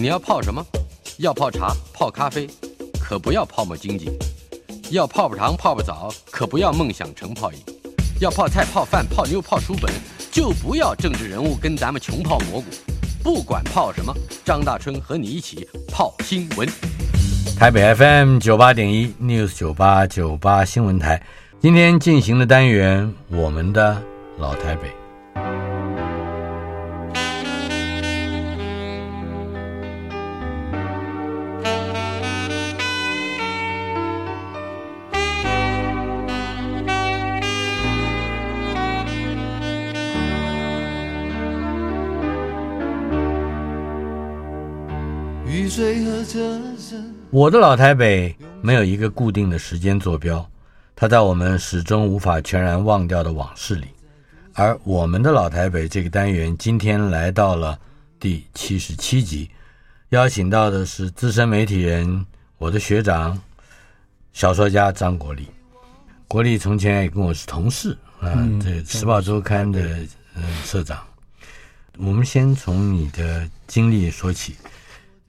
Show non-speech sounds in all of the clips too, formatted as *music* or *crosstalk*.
你要泡什么？要泡茶、泡咖啡，可不要泡沫经济；要泡泡糖、泡泡澡，可不要梦想成泡影；要泡菜、泡饭、泡妞、泡书本，就不要政治人物跟咱们穷泡蘑菇。不管泡什么，张大春和你一起泡新闻。台北 FM 九八点一 News 九八九八新闻台，今天进行的单元，我们的老台北。我的老台北没有一个固定的时间坐标，它在我们始终无法全然忘掉的往事里。而我们的老台北这个单元今天来到了第七十七集，邀请到的是资深媒体人，我的学长，小说家张国立。国立从前也跟我是同事啊，这《时报周刊》的嗯社长。我们先从你的经历说起。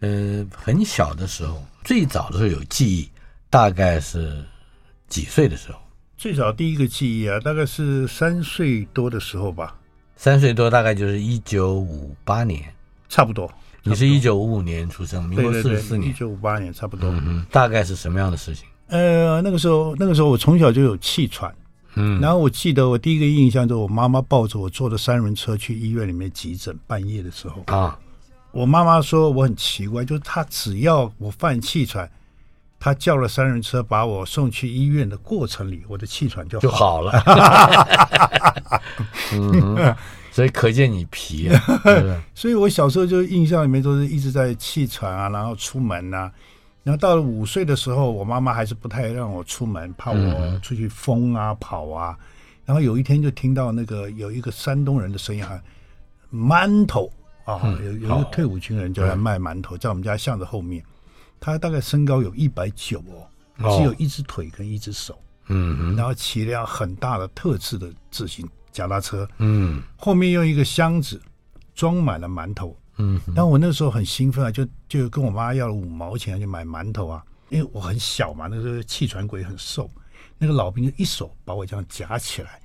呃，很小的时候，最早的时候有记忆，大概是几岁的时候？最早第一个记忆啊，大概是三岁多的时候吧。三岁多，大概就是一九五八年，差不多。你是一九五五年出生，民国四十四年，一九五八年，差不多。嗯，大概是什么样的事情？呃，那个时候，那个时候我从小就有气喘，嗯，然后我记得我第一个印象就是我妈妈抱着我坐的三轮车去医院里面急诊，半夜的时候啊。我妈妈说我很奇怪，就是她只要我犯气喘，她叫了三轮车把我送去医院的过程里，我的气喘就好了。就好了。*laughs* 嗯，所以可见你皮啊。*laughs* 所以我小时候就印象里面都是一直在气喘啊，然后出门啊，然后到了五岁的时候，我妈妈还是不太让我出门，怕我出去疯啊跑啊。然后有一天就听到那个有一个山东人的声音喊馒头。有有一个退伍军人就来卖馒头，在我们家巷子后面。他大概身高有一百九哦，只有一只腿跟一只手，嗯，然后骑辆很大的特制的自行脚踏车，嗯，后面用一个箱子装满了馒头，嗯，然后我那时候很兴奋啊，就就跟我妈要了五毛钱去买馒头啊，因为我很小嘛，那时候气喘鬼很瘦，那个老兵就一手把我这样夹起来。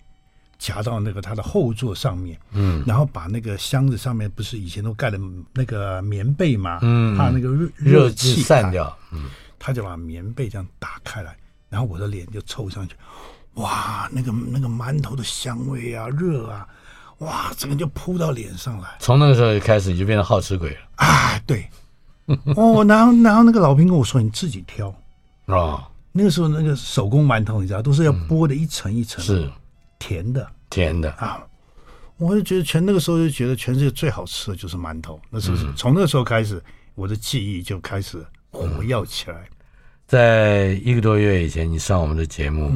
夹到那个他的后座上面，嗯，然后把那个箱子上面不是以前都盖的那个棉被嘛，嗯，怕那个热热气散掉，嗯，他就把棉被这样打开来，然后我的脸就凑上去，哇，那个那个馒头的香味啊，热啊，哇，整个就扑到脸上来。从那个时候开始你就变成好吃鬼了。啊，对，哦，然后然后那个老兵跟我说，你自己挑。啊，*laughs* 哦，那个时候那个手工馒头你知道都是要剥的一层一层，是。甜的，甜的。啊！我就觉得全那个时候就觉得全世界最好吃的就是馒头，那是不是？从那个时候开始，我的记忆就开始活跃起来。在一个多月以前，你上我们的节目，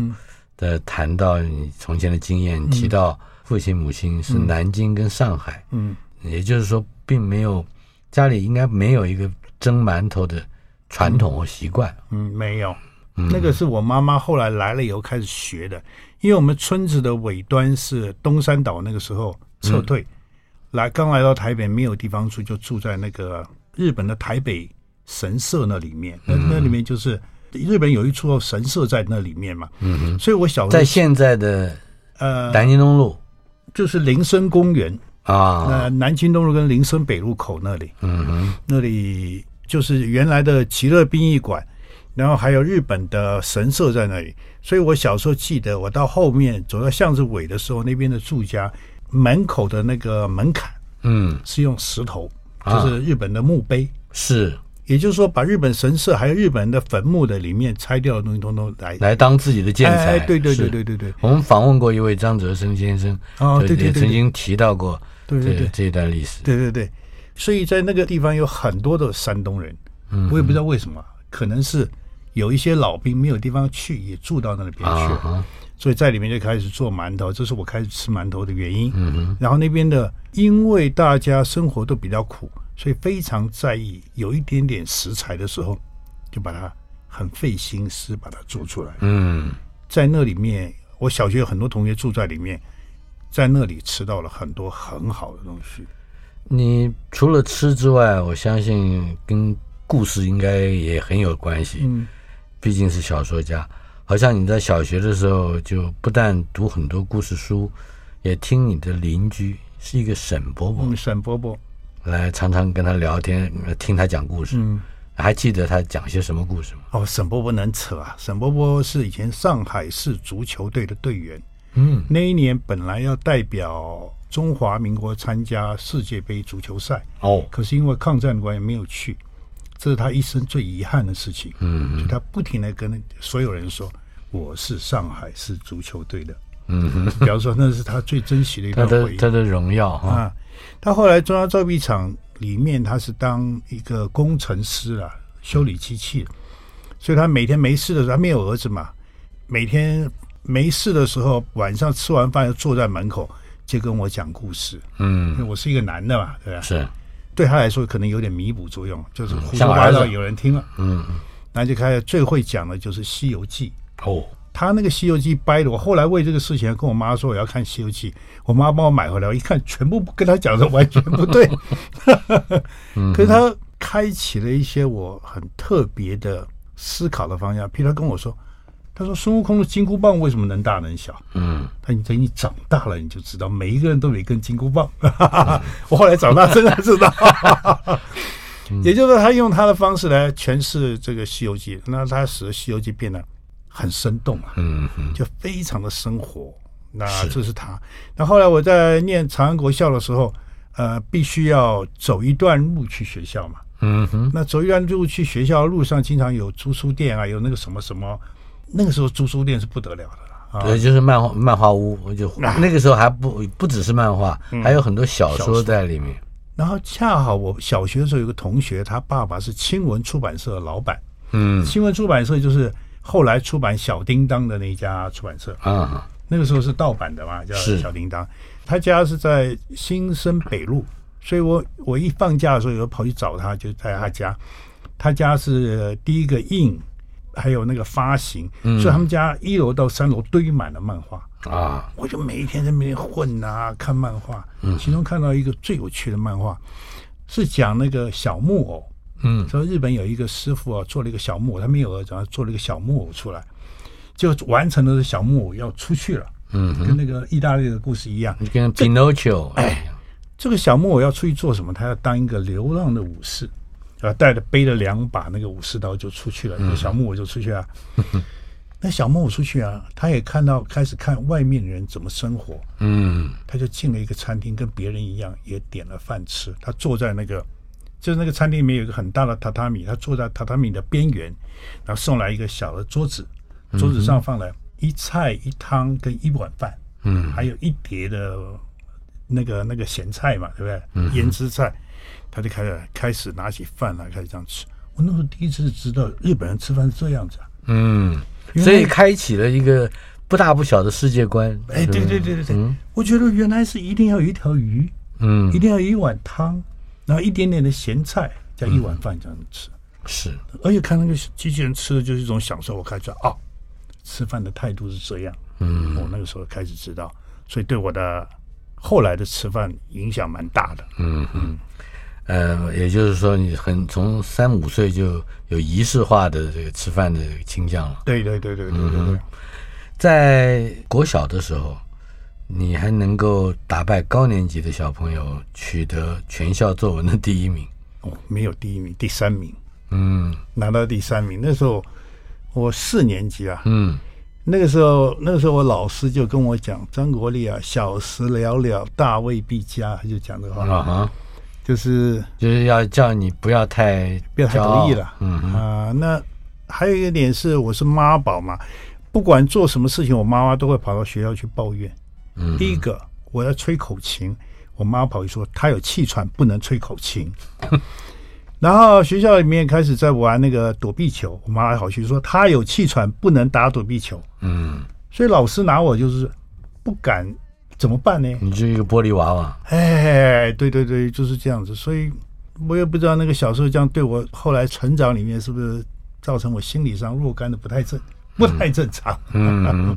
的谈到你从前的经验，提到父亲母亲是南京跟上海，嗯，也就是说，并没有家里应该没有一个蒸馒头的传统或习惯，嗯，没有，那个是我妈妈后来来了以后开始学的。因为我们村子的尾端是东山岛，那个时候撤退，嗯、来刚来到台北没有地方住，就住在那个日本的台北神社那里面。那、嗯、那里面就是日本有一处神社在那里面嘛。嗯哼。所以我小时候在现在的呃南京东路，就是林森公园啊。那南京东路跟林森北路口那里，嗯哼，那里就是原来的极乐殡仪馆。然后还有日本的神社在那里，所以我小时候记得，我到后面走到巷子尾的时候，那边的住家门口的那个门槛，嗯，是用石头，就是日本的墓碑，是，也就是说，把日本神社还有日本人的坟墓的里面拆掉的东西，通通来。来当自己的建材。对对对对对对。我们访问过一位张泽生先生，哦，对对对，也曾经提到过对对对，这一段历史，对对对，所以在那个地方有很多的山东人，嗯，我也不知道为什么，可能是有一些老兵没有地方去，也住到那里边去了，啊、所以在里面就开始做馒头，这是我开始吃馒头的原因。嗯，然后那边的，因为大家生活都比较苦，所以非常在意有一点点食材的时候，就把它很费心思把它做出来。嗯，在那里面，我小学有很多同学住在里面。在那里吃到了很多很好的东西。你除了吃之外，我相信跟故事应该也很有关系。嗯，毕竟是小说家，好像你在小学的时候就不但读很多故事书，也听你的邻居是一个沈伯伯。嗯，沈伯伯来常常跟他聊天，听他讲故事。嗯，还记得他讲些什么故事吗？哦，沈伯伯能扯啊！沈伯伯是以前上海市足球队的队员。嗯，那一年本来要代表中华民国参加世界杯足球赛哦，可是因为抗战的关系没有去，这是他一生最遗憾的事情。嗯，就他不停的跟所有人说：“我是上海市足球队的。”嗯，比方说那是他最珍惜的一段回忆，他的荣耀啊。他后来中央造币厂里面，他是当一个工程师啊，修理机器，所以他每天没事的时候，他没有儿子嘛，每天。没事的时候，晚上吃完饭就坐在门口，就跟我讲故事。嗯，我是一个男的嘛，对吧？是，对他来说可能有点弥补作用，就是胡说八道有人听了。嗯，那就开始最会讲的就是《西游记》。哦，他那个《西游记》掰的，我后来为这个事情跟我妈说我要看《西游记》，我妈帮我买回来，我一看全部跟他讲的完全不对。*laughs* 可是他开启了一些我很特别的思考的方向，譬如他跟我说。他说：“孙悟空的金箍棒为什么能大能小？嗯，他你等你长大了，你就知道每一个人都有一根金箍棒。嗯” *laughs* 我后来长大真的知道，*laughs* *laughs* 也就是说，他用他的方式来诠释这个《西游记》，那他使得《西游记》变得很生动啊，嗯，就非常的生活。那这是他。那后来我在念长安国校的时候，呃，必须要走一段路去学校嘛，嗯哼。那走一段路去学校，路上经常有租书店啊，有那个什么什么。那个时候租书店是不得了的了，对，就是漫画漫画屋，就 *laughs* 那个时候还不不只是漫画，还有很多小说在里面。然后恰好我小学的时候有个同学，他爸爸是新闻出版社的老板，嗯，新闻出版社就是后来出版小叮当的那家出版社啊，那个时候是盗版的嘛，叫小叮当。他家是在新生北路，所以我我一放假的时候，有时候跑去找他，就在他家。他家是第一个印。还有那个发行，所以他们家一楼到三楼堆满了漫画啊！我就每一天在那边混啊，看漫画。嗯，其中看到一个最有趣的漫画，是讲那个小木偶。嗯，说日本有一个师傅啊，做了一个小木偶，他没有儿子，然后做了一个小木偶出来，就完成了小木偶要出去了。嗯，跟那个意大利的故事一样，跟 Pinocchio。哎，这个小木偶要出去做什么？他要当一个流浪的武士。啊，带着背着两把那个武士刀就出去了，那小木偶就出去啊。*laughs* 那小木偶出去啊，他也看到开始看外面的人怎么生活。嗯，他就进了一个餐厅，跟别人一样，也点了饭吃。他坐在那个，就是那个餐厅里面有一个很大的榻榻米，他坐在榻榻米的边缘，然后送来一个小的桌子，桌子上放了一菜一汤跟一碗饭，嗯，还有一碟的那个那个咸菜嘛，对不对？嗯，腌制菜。他就开始开始拿起饭来，开始这样吃。我那时候第一次知道日本人吃饭是这样子啊。嗯，所以开启了一个不大不小的世界观。哎，对对对对对，嗯，我觉得原来是一定要有一条鱼，嗯，一定要有一碗汤，然后一点点的咸菜，加一碗饭这样子吃。是，而且看那个机器人吃的就是一种享受。我开始啊，吃饭的态度是这样。嗯，我那个时候开始知道，所以对我的后来的吃饭影响蛮大的。嗯嗯。呃，也就是说，你很从三五岁就有仪式化的这个吃饭的倾向了。对对对对对对。在国小的时候，你还能够打败高年级的小朋友，取得全校作文的第一名。哦，没有第一名，第三名。嗯，拿到第三名。那时候我四年级啊。嗯。那个时候，那个时候我老师就跟我讲：“张国立啊，小时了了，大未必佳。”他就讲这话。啊哈。就是就是要叫你不要太不要太得意了，嗯啊、呃，那还有一个点是，我是妈宝嘛，不管做什么事情，我妈妈都会跑到学校去抱怨。嗯，第一个我要吹口琴，我妈跑去说她有气喘，不能吹口琴。*laughs* 然后学校里面开始在玩那个躲避球，我妈还跑去说她有气喘，不能打躲避球。嗯，所以老师拿我就是不敢，怎么办呢？你就一个玻璃娃娃。哎，对对对，就是这样子。所以我也不知道那个小时候这样对我，后来成长里面是不是造成我心理上若干的不太正，*laughs* 不太正常。嗯，嗯，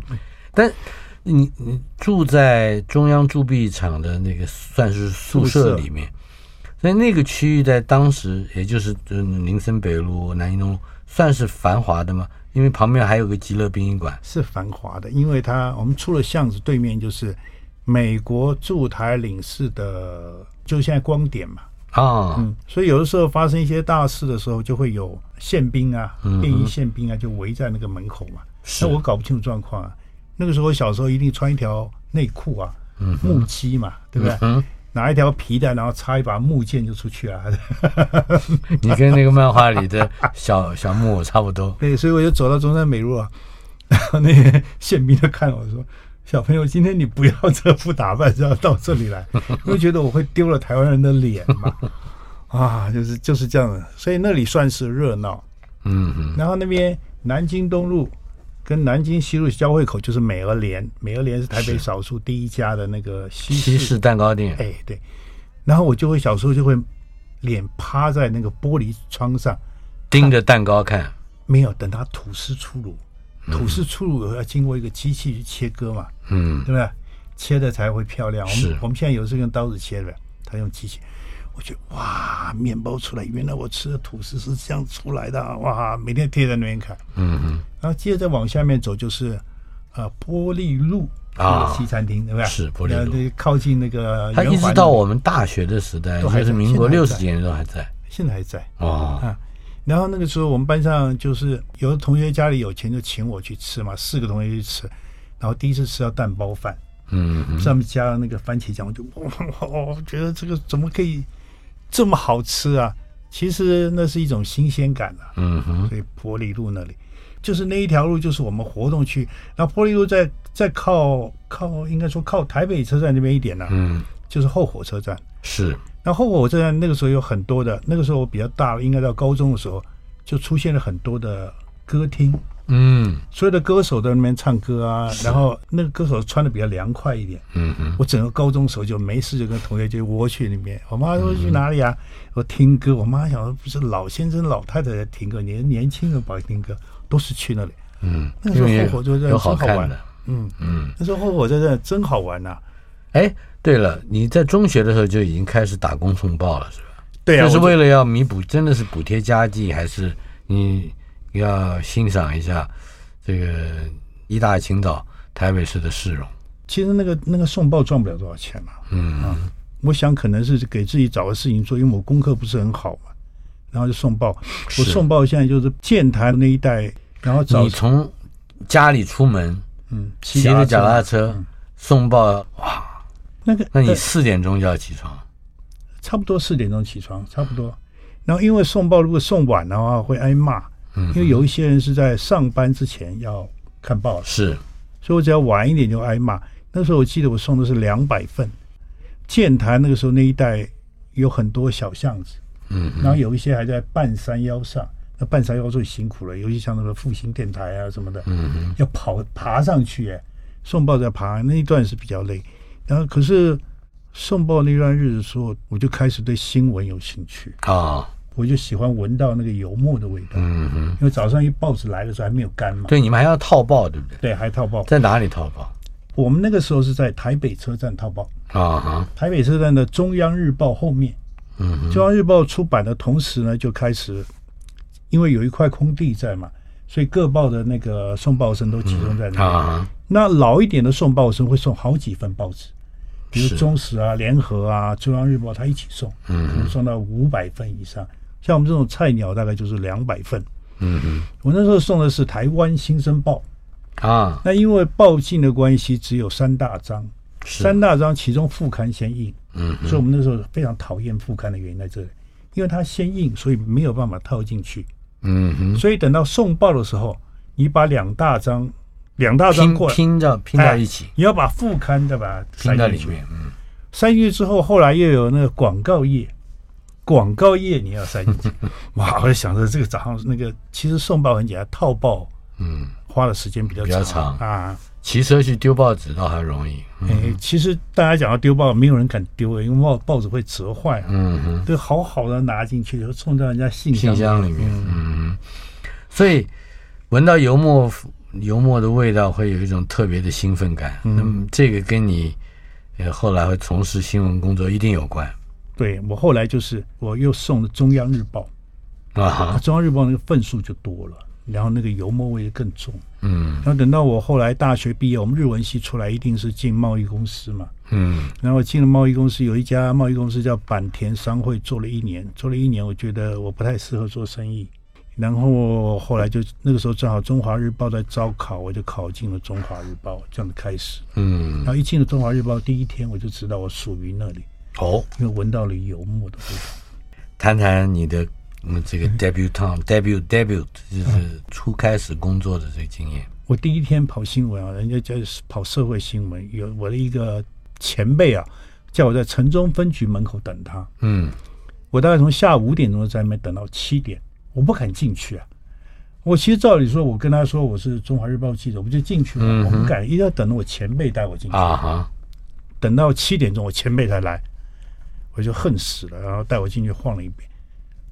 但你你住在中央铸币厂的那个算是宿舍里面。所以那个区域在当时，也就是林森北路、南京东路，算是繁华的吗？因为旁边还有个极乐殡仪馆，是繁华的。因为它我们出了巷子对面就是美国驻台领事的，就现在光点嘛啊，嗯，所以有的时候发生一些大事的时候，就会有宪兵啊、便衣宪兵啊，就围在那个门口嘛。那、嗯、我搞不清楚状况啊。那个时候我小时候一定穿一条内裤啊，嗯，木屐嘛，对不对？嗯拿一条皮带，然后插一把木剑就出去了。*laughs* 你跟那个漫画里的小 *laughs* 小木偶差不多。对，所以我就走到中山美路啊，然后那些宪兵就看我说：“小朋友，今天你不要这副打扮，就要到这里来，*laughs* 因为觉得我会丢了台湾人的脸嘛。*laughs* ”啊，就是就是这样的，所以那里算是热闹。嗯嗯。然后那边南京东路。跟南京西路交汇口就是美俄联，美俄联是台北少数第一家的那个西式，西式蛋糕店。哎，对。然后我就会小时候就会脸趴在那个玻璃窗上，盯着蛋糕看。没有，等它吐司出炉，吐司出炉要经过一个机器去切割嘛，嗯，对不对？切的才会漂亮。是我们我们现在有时候用刀子切的，他用机器。我觉得哇，面包出来，原来我吃的吐司是这样出来的，哇！每天贴在那边看，嗯嗯。然后接着再往下面走，就是呃玻璃路啊西餐厅，对不对？是玻璃路，靠近那个。它一直到我们大学的时代，还是民国六十几年都还在，现在还在哦。啊，然后那个时候我们班上就是有的同学家里有钱，就请我去吃嘛，四个同学去吃，然后第一次吃到蛋包饭，嗯，上面加了那个番茄酱，我就哇，我觉得这个怎么可以？这么好吃啊！其实那是一种新鲜感啊。嗯哼，所以玻璃路那里，就是那一条路，就是我们活动区。然后玻璃路在在靠靠，应该说靠台北车站那边一点呢、啊。嗯，就是后火车站。是。那后火车站那个时候有很多的，那个时候我比较大了，应该到高中的时候，就出现了很多的歌厅。嗯，所有的歌手在那边唱歌啊，然后那个歌手穿的比较凉快一点。嗯嗯，我整个高中时候就没事就跟同学就窝去那边。我妈说去哪里啊？我听歌。我妈想说不是老先生老太太在听歌，年年轻人不爱听歌，都是去那里。嗯，那时候后火车站真好玩的。嗯嗯，那时候后火车站真好玩呐。哎，对了，你在中学的时候就已经开始打工送报了，是吧？对啊，就是为了要弥补，真的是补贴家计，还是你要欣赏一下？这个一大清早台北市的市容，其实那个那个送报赚不了多少钱嘛。嗯啊，我想可能是给自己找个事情做，因为我功课不是很好嘛，然后就送报。我送报现在就是建台那一带，然后找你从家里出门，嗯，骑着脚踏车、嗯、送报，哇，那个，那你四点钟就要起床，差不多四点钟起床，差不多。然后因为送报如果送晚的话会挨骂。因为有一些人是在上班之前要看报的，是，所以我只要晚一点就挨骂。那时候我记得我送的是两百份，剑潭那个时候那一带有很多小巷子，嗯，然后有一些还在半山腰上，那半山腰最辛苦了，尤其像那个复兴电台啊什么的，嗯，要跑爬上去，哎，送报在爬那一段是比较累。然后可是送报那段日子的时候，我就开始对新闻有兴趣啊。我就喜欢闻到那个油墨的味道，嗯哼，因为早上一报纸来的时候还没有干嘛。对，你们还要套报，对不对？对，还套报。在哪里套报？我们那个时候是在台北车站套报啊哈。台北车站的中央日报后面，嗯，中央日报出版的同时呢，就开始，因为有一块空地在嘛，所以各报的那个送报生都集中在那里。啊，那老一点的送报生会送好几份报纸，比如中时啊、联合啊、中央日报，他一起送，嗯，送到五百份以上。像我们这种菜鸟，大概就是两百份。嗯嗯，我那时候送的是《台湾新生报》啊。那因为报禁的关系，只有三大张，三大张其中副刊先印。嗯，所以我们那时候非常讨厌副刊的原因在这里，因为它先印，所以没有办法套进去。嗯哼。所以等到送报的时候，你把两大张、两大张过来拼着拼在一起，你要把副刊的吧？拼在里面。嗯。塞进去之后，后来又有那个广告页，广告页你要塞进去，*laughs* 哇！我就想着这个早上那个其实送报很简单，套报，嗯，花的时间比较长，比较长啊。骑车去丢报纸倒还容易。哎、其实大家讲要丢报，没有人敢丢，因为报报纸会折坏、啊。嗯哼，对，好好的拿进去，就冲到人家信箱信箱里面。嗯，嗯，所以闻到油墨油墨的味道，会有一种特别的兴奋感。嗯，那么这个跟你呃后来会从事新闻工作一定有关。对，我后来就是我又送了中央日报啊，中央日报那个份数就多了。然后那个油墨味更重，嗯，然后等到我后来大学毕业，我们日文系出来一定是进贸易公司嘛，嗯，然后进了贸易公司，有一家贸易公司叫坂田商会，做了一年，做了一年，我觉得我不太适合做生意，然后后来就那个时候正好中华日报在招考，我就考进了中华日报，这样的开始，嗯，然后一进了中华日报第一天，我就知道我属于那里，哦，因为闻到了油墨的味道，谈谈你的。嗯，这个 debutante，debut debut 就是初开始工作的这个经验。我第一天跑新闻啊，人家就是跑社会新闻，有我的一个前辈啊，叫我在城中分局门口等他。嗯，我大概从下午五点钟在那边等到七点，我不敢进去啊。我其实照理说，我跟他说我是中华日报记者，我不就进去了。嗯、我不敢，一定要等着我前辈带我进去啊哈。等到七点钟，我前辈才来，我就恨死了，然后带我进去晃了一遍。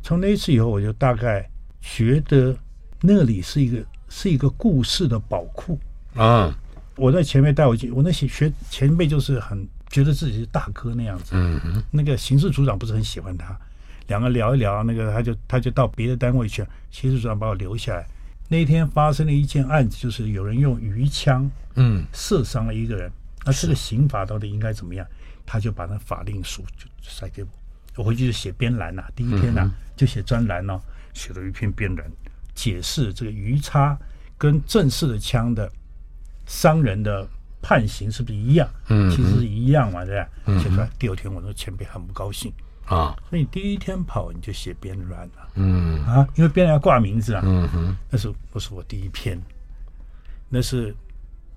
从那一次以后，我就大概觉得那里是一个是一个故事的宝库啊！我在前面带我去，我那些学前辈就是很觉得自己是大哥那样子。嗯哼。那个刑事组长不是很喜欢他，两个聊一聊，那个他就他就到别的单位去，刑事组长把我留下来。那一天发生了一件案子，就是有人用鱼枪嗯射伤了一个人，那这个刑法到底应该怎么样？他就把那法令书就塞给我。我回去就写编栏呐，第一天呐、就写专栏哦，写了一篇编栏，解释这个鱼叉跟正式的枪的伤人的判刑是不是一样？嗯，其实是一样嘛，对吧？写出来，第二天我那前辈很不高兴。啊，所以你第一天跑你就写编栏了，嗯。啊，因为编栏要挂名字啊，嗯哼，那是不是我第一篇？那是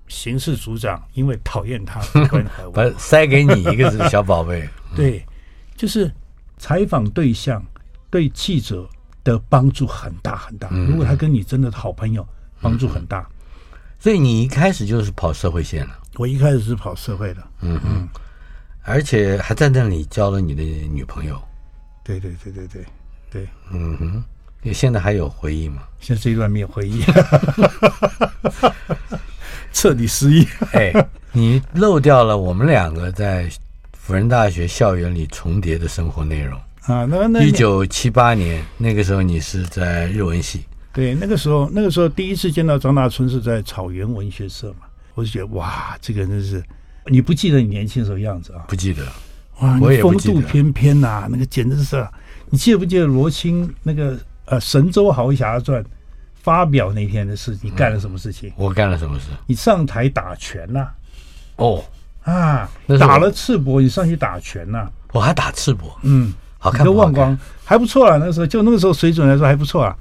刑事组长因为讨厌他，*laughs* 把塞给你一个是小宝贝，*laughs* 对，就是。采访对象对记者的帮助很大很大。如果他跟你真的好朋友，帮助很大。所以你一开始就是跑社会线了。我一开始是跑社会的，嗯嗯，而且还在那里交了你的女朋友。对对对对对对，嗯哼。你现在还有回忆吗？现在这一段没有回忆，*laughs* 彻底失忆。哎，你漏掉了我们两个在。辅仁大学校园里重叠的生活内容啊，那那一九七八年那个时候你是在日文系，对，那个时候那个时候第一次见到张大春是在草原文学社嘛，我就觉得哇，这个人真是，你不记得你年轻的时候样子啊？不记得，哇，我也风度翩翩呐、啊，那个简直是，你记不记得罗青那个呃《神州豪侠传》发表那天的事？你干了什么事情？嗯、我干了什么事？你上台打拳呐、啊？哦。啊，打了赤膊，你上去打拳呐、啊？我还打赤膊，嗯，好看，都忘光，还不错啊。那时候，就那个时候水准来说还不错啊。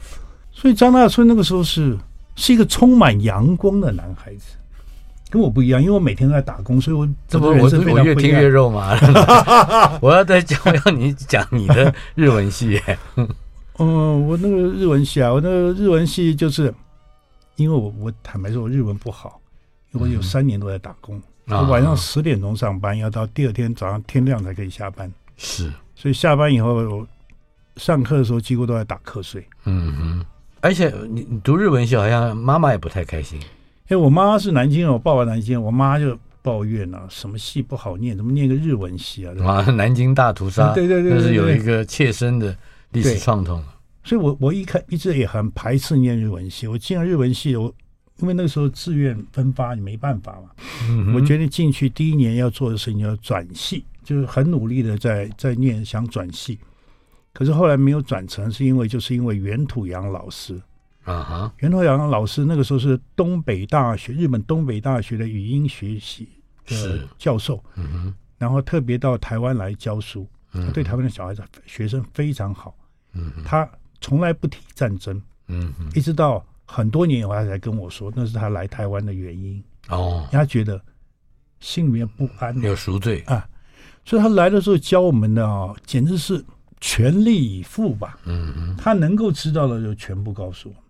所以张大春那个时候是是一个充满阳光的男孩子，跟我不一样，因为我每天都在打工，所以我这不我我越听越肉麻了。*laughs* 我要再讲，我要你讲你的 *laughs* 日文系。嗯，我那个日文系啊，我那个日文系就是因为我我坦白说，我日文不好，我有三年都在打工。我晚上十点钟上班，要到第二天早上天亮才可以下班。是，所以下班以后，上课的时候几乎都在打瞌睡。嗯哼，而且你你读日文系，好像妈妈也不太开心。因为我妈是南京人，我爸爸南京人，我妈就抱怨了、啊，什么系不好念，怎么念个日文系啊？*laughs* 啊，南京大屠杀，对对对，那是有一个切身的历史创痛。所以我我一开一直也很排斥念日文系，我进了日文系，我。因为那个时候志愿分发，你没办法嘛。嗯、我决定进去第一年要做的事情要转系，就是很努力的在在念，想转系。可是后来没有转成，是因为就是因为袁土洋老师。啊哈，袁土洋老师那个时候是东北大学日本东北大学的语音学系的教授，嗯哼，然后特别到台湾来教书，他对台湾的小孩子学生非常好，嗯，他从来不提战争，嗯，一直到。很多年以后，他才跟我说，那是他来台湾的原因哦。他觉得心里面不安，有赎罪啊，所以他来的时候教我们的啊，简直是全力以赴吧。嗯嗯，他能够知道的就全部告诉我们。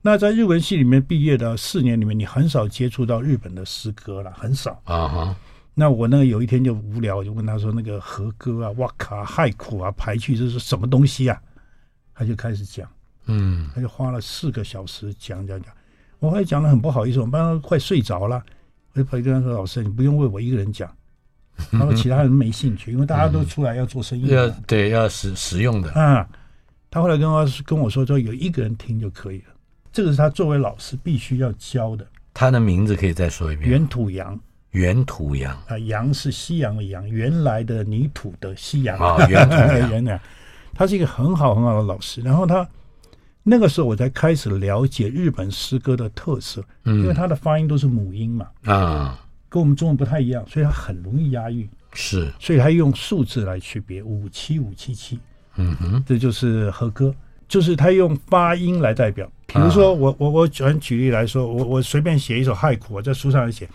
那在日文系里面毕业的四年里面，你很少接触到日本的诗歌了，很少啊哈。那我那个有一天就无聊，我就问他说：“那个和歌啊、哇卡、俳苦啊、排句，这是什么东西啊？”他就开始讲，嗯，他就花了四个小时讲讲讲。我后来讲的很不好意思，我们班上快睡着了，我就跑去跟他说：“老师，你不用为我一个人讲。”他说：“其他人没兴趣，因为大家都出来要做生意，*laughs* 要对要实实用的啊。”他后来跟我跟我说：“说有一个人听就可以了。”这个是他作为老师必须要教的。他的名字可以再说一遍：原土羊。原土羊啊，羊是西洋的羊，原来的泥土的西洋啊，原土洋。*laughs* 原来，他是一个很好很好的老师。然后他那个时候我才开始了解日本诗歌的特色，嗯，因为它的发音都是母音嘛，啊，跟我们中文不太一样，所以它很容易押韵。是，所以它用数字来区别，五七五七七，嗯哼，这就是和歌，就是它用发音来代表。比如说我，我我我举举例来说，我我随便写一首俳句，我在书上写。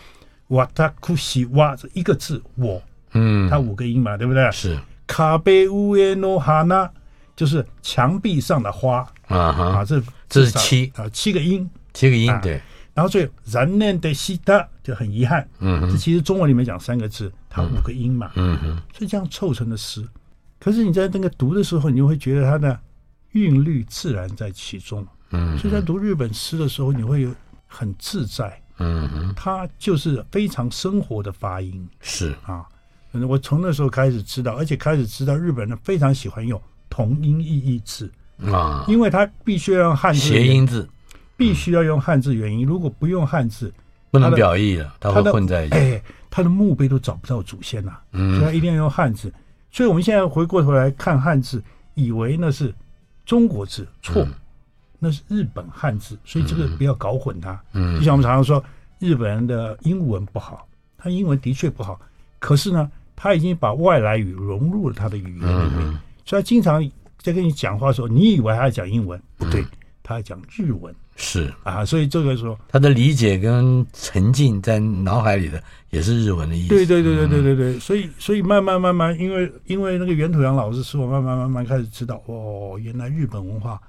哇，他哭西哇，这一个字我，嗯，它五个音嘛，对不对？是。卡贝乌耶诺哈纳，就是墙壁上的花啊哈啊，这这是七啊，七个音，七个音对。然后最后然念的西达就很遗憾，嗯，这其实中文里面讲三个字，它五个音嘛，嗯哼，所以这样凑成的诗。可是你在那个读的时候，你就会觉得它的韵律自然在其中，嗯，所以在读日本诗的时候，你会有很自在。嗯哼，它就是非常生活的发音，是啊，我从那时候开始知道，而且开始知道日本人非常喜欢用同音异义字啊，因为他必须要用汉字谐音字，必须要用汉字原因，如果不用汉字，不能表意了，它会混在一起。哎，他的墓碑都找不到祖先呐，嗯，所以他一定要用汉字。所以我们现在回过头来看汉字，以为那是中国字，错。那是日本汉字，所以这个不要搞混它。嗯，就像我们常常说，日本人的英文不好，他英文的确不好，可是呢，他已经把外来语融入了他的语言里面，嗯、所以他经常在跟你讲话的时候，你以为他在讲英文，不对，他在讲日文。是啊，所以这个时候他的理解跟沉浸在脑海里的也是日文的意思。对对对对对对对，所以所以慢慢慢慢，因为因为那个袁土洋老师使我慢慢慢慢开始知道，哦，原来日本文化。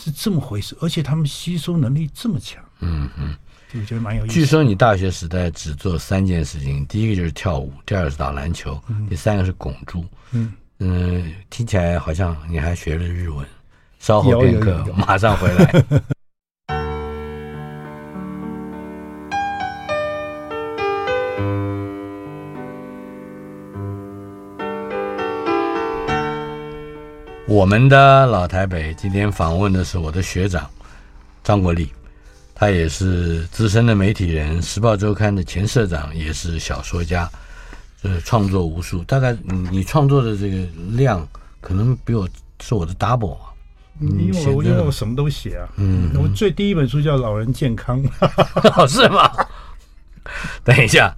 是这么回事，而且他们吸收能力这么强，嗯嗯，我觉得蛮有意思。据说你大学时代只做三件事情，第一个就是跳舞，第二个是打篮球，嗯、第三个是拱猪。嗯嗯，听起来好像你还学了日文。稍后片刻，马上回来。我们的老台北今天访问的是我的学长张国立，他也是资深的媒体人，《时报周刊》的前社长，也是小说家，呃，创作无数。大概你你创作的这个量，可能比我是我的 double 啊。因为我因为我什么都写啊，嗯，我最第一本书叫《老人健康》，*laughs* 是吗？*laughs* 等一下，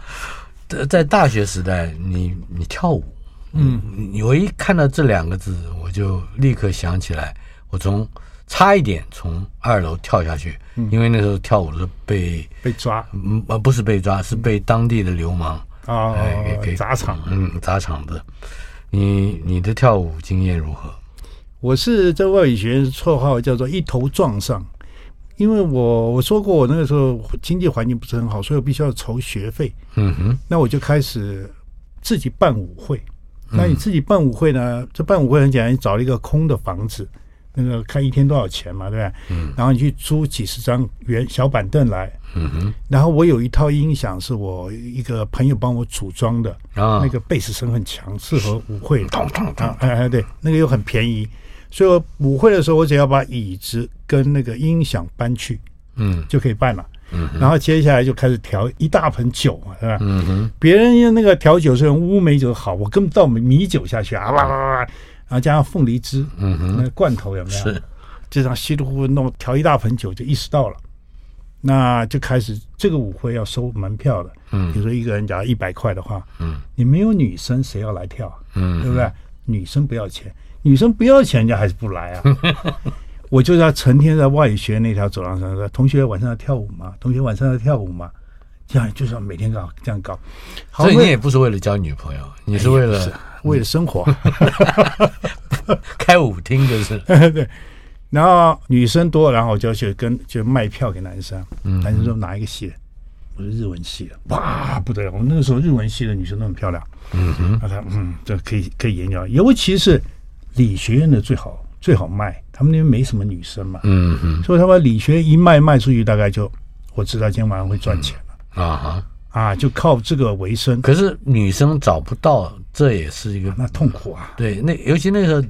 在大学时代，你你跳舞。嗯，我一看到这两个字，我就立刻想起来，我从差一点从二楼跳下去，嗯、因为那时候跳舞的时候被被抓，嗯，而不是被抓，是被当地的流氓啊给给砸场，嗯，砸场子。你你的跳舞经验如何？我是在外语学院，绰号叫做一头撞上，因为我我说过我那个时候经济环境不是很好，所以我必须要筹学费。嗯哼，那我就开始自己办舞会。那你自己办舞会呢？这办舞会很简单，你找了一个空的房子，那个看一天多少钱嘛，对不对？嗯。然后你去租几十张圆小板凳来。嗯哼。然后我有一套音响，是我一个朋友帮我组装的。啊。那个贝斯声很强，适合舞会。咚咚咚。哎哎，对，那个又很便宜，所以我舞会的时候，我只要把椅子跟那个音响搬去，嗯，就可以办了。嗯，然后接下来就开始调一大盆酒嘛，是吧？嗯哼，别人用那个调酒是用乌梅酒好，我根本倒米酒下去啊，哇哇哇，然后加上凤梨汁，嗯哼，那个罐头有没有？是，就这样稀里糊涂弄调一大盆酒，就意识到了，那就开始这个舞会要收门票的，嗯，比如说一个人假如一百块的话，嗯，你没有女生谁要来跳？嗯，对不对？女生不要钱，女生不要钱，人家还是不来啊。*laughs* 我就要成天在外语学院那条走廊上说：“同学晚上要跳舞吗？同学晚上要跳舞吗？”这样就是要每天搞这样搞。所以你也不是为了交女朋友，你是为了、为了生活，*laughs* 开舞厅就是。*laughs* 对，然后女生多，然后我就去跟就卖票给男生，嗯、男生说哪一个系的？我说日文系的，哇不得了！我们那个时候日文系的女生都很漂亮，嗯哼，那他嗯，这可以可以研究，尤其是理学院的最好最好卖，他们那边没什么女生嘛，嗯哼，所以他把理学院一卖卖出去，大概就我知道今天晚上会赚钱了、嗯、啊哈。啊，就靠这个为生。可是女生找不到，这也是一个、啊、那痛苦啊。对，那尤其那个时候，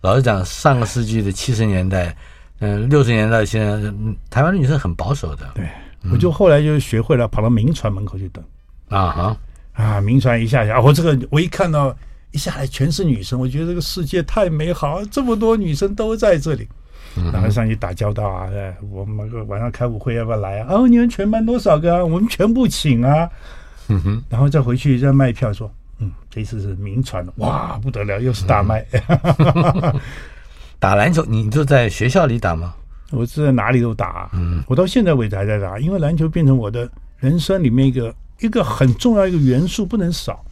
老实讲，上个世纪的七十年代，嗯，六十年代，现在台湾的女生很保守的，对。我就后来就学会了，跑到民船门口去等。啊哈啊！民船一下下，我这个我一看到一下来全是女生，我觉得这个世界太美好，这么多女生都在这里，然后上去打交道啊！我们晚上开舞会要不要来啊？哦，你们全班多少个啊？我们全部请啊！嗯哼，然后再回去再卖票，说嗯，这次是名传的，哇，不得了，又是大卖。*laughs* 打篮球，你就在学校里打吗？我是在哪里都打，嗯，我到现在为止还在打，因为篮球变成我的人生里面一个一个很重要一个元素，不能少。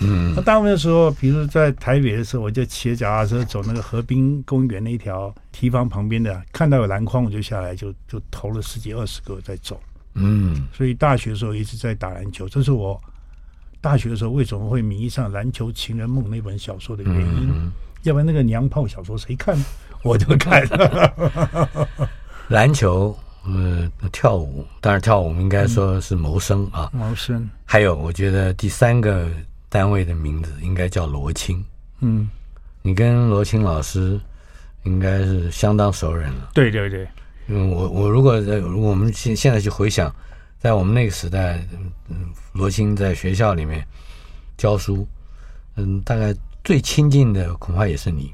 嗯，那大部分的时候，比如在台北的时候，我就骑着脚踏车走那个河滨公园那一条堤防旁边的，看到有篮筐我就下来就就投了十几二十个再走。嗯，所以大学的时候一直在打篮球，这是我大学的时候为什么会迷上《篮球情人梦》那本小说的原因。嗯，要不然那个娘炮小说谁看？*laughs* 我就看 *laughs* 篮球，呃，跳舞，当然跳舞应该说是谋生啊，谋生。还有，我觉得第三个单位的名字应该叫罗青。嗯，你跟罗青老师应该是相当熟人了。对对对，嗯，我我如果在我们现现在去回想，在我们那个时代，嗯，罗青在学校里面教书，嗯，大概最亲近的恐怕也是你。